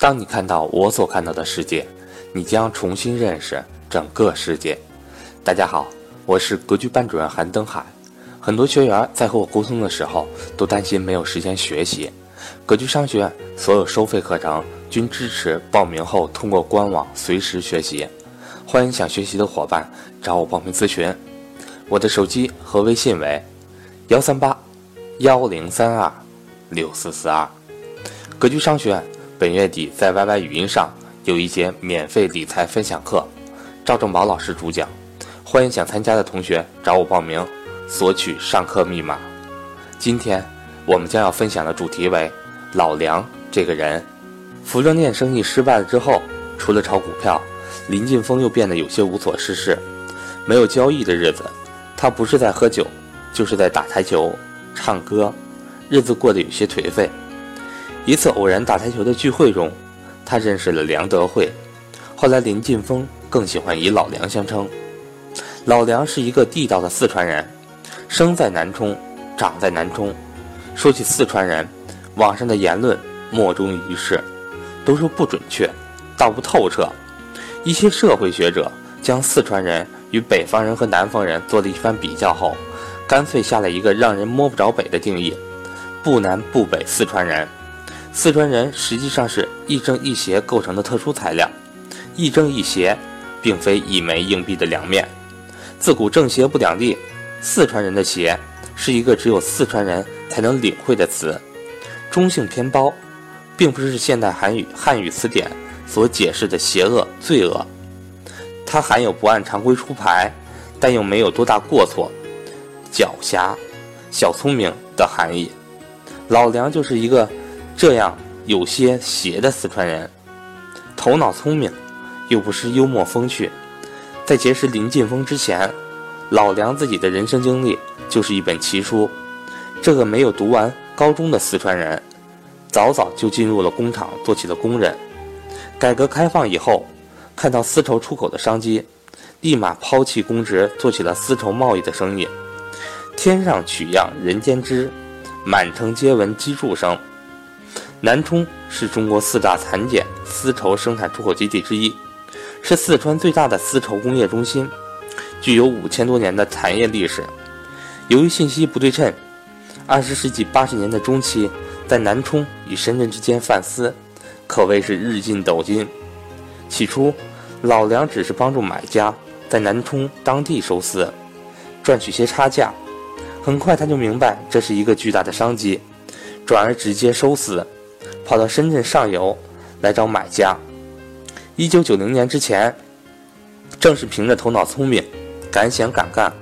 当你看到我所看到的世界，你将重新认识整个世界。大家好，我是格局班主任韩登海。很多学员在和我沟通的时候，都担心没有时间学习。格局商学院所有收费课程均支持报名后通过官网随时学习。欢迎想学习的伙伴找我报名咨询。我的手机和微信为幺三八幺零三二六四四二。格局商学院。本月底在 YY 语音上有一节免费理财分享课，赵正宝老师主讲，欢迎想参加的同学找我报名，索取上课密码。今天我们将要分享的主题为老梁这个人。服装店生意失败了之后，除了炒股票，林晋峰又变得有些无所事事。没有交易的日子，他不是在喝酒，就是在打台球、唱歌，日子过得有些颓废。一次偶然打台球的聚会中，他认识了梁德惠。后来林晋峰更喜欢以老梁相称。老梁是一个地道的四川人，生在南充，长在南充。说起四川人，网上的言论莫衷一是，都说不准确，道不透彻。一些社会学者将四川人与北方人和南方人做了一番比较后，干脆下了一个让人摸不着北的定义：不南不北四川人。四川人实际上是亦正亦邪构成的特殊材料，亦正亦邪，并非一枚硬币的两面。自古正邪不两立，四川人的邪是一个只有四川人才能领会的词，中性偏褒，并不是现代汉语汉语词典所解释的邪恶罪恶。它含有不按常规出牌，但又没有多大过错，狡黠、小聪明的含义。老梁就是一个。这样有些邪的四川人，头脑聪明，又不失幽默风趣。在结识林晋峰之前，老梁自己的人生经历就是一本奇书。这个没有读完高中的四川人，早早就进入了工厂做起了工人。改革开放以后，看到丝绸出口的商机，立马抛弃公职，做起了丝绸贸易的生意。天上取样人间织，满城皆闻机杼声。南充是中国四大蚕茧丝绸生产出口基地之一，是四川最大的丝绸工业中心，具有五千多年的产业历史。由于信息不对称，二十世纪八十年代中期，在南充与深圳之间贩丝，可谓是日进斗金。起初，老梁只是帮助买家在南充当地收丝，赚取些差价。很快，他就明白这是一个巨大的商机，转而直接收丝。跑到深圳上游来找买家。一九九零年之前，正是凭着头脑聪明、敢想敢干，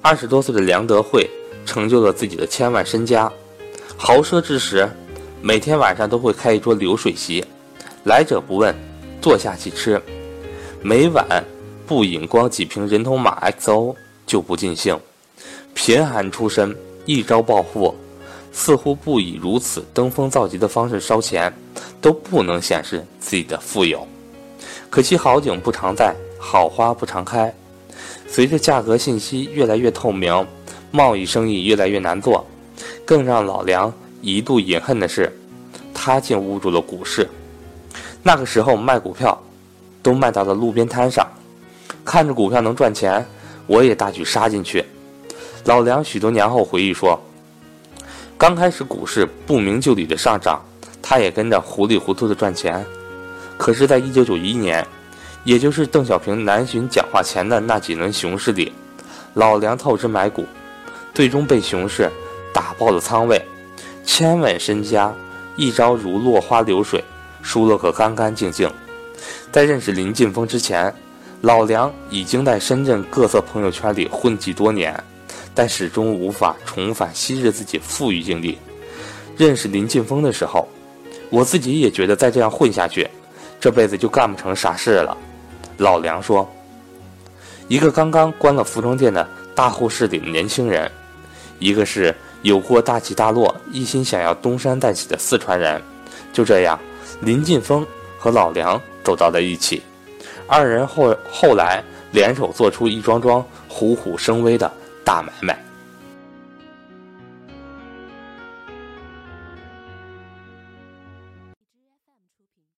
二十多岁的梁德惠成就了自己的千万身家。豪奢之时，每天晚上都会开一桌流水席，来者不问，坐下即吃。每晚不饮光几瓶人头马 XO 就不尽兴。贫寒出身，一朝暴富。似乎不以如此登峰造极的方式烧钱，都不能显示自己的富有。可惜好景不常在，好花不常开。随着价格信息越来越透明，贸易生意越来越难做。更让老梁一度隐恨的是，他竟误入了股市。那个时候卖股票，都卖到了路边摊上，看着股票能赚钱，我也大举杀进去。老梁许多年后回忆说。刚开始股市不明就里的上涨，他也跟着糊里糊涂的赚钱。可是，在一九九一年，也就是邓小平南巡讲话前的那几轮熊市里，老梁透支买股，最终被熊市打爆了仓位，千万身家一朝如落花流水，输了个干干净净。在认识林晋峰之前，老梁已经在深圳各色朋友圈里混迹多年。但始终无法重返昔日自己富裕经历。认识林晋峰的时候，我自己也觉得再这样混下去，这辈子就干不成啥事了。老梁说：“一个刚刚关了服装店的大户势力的年轻人，一个是有过大起大落、一心想要东山再起的四川人，就这样，林晋峰和老梁走到了一起。二人后后来联手做出一桩桩虎虎生威的。”大买卖。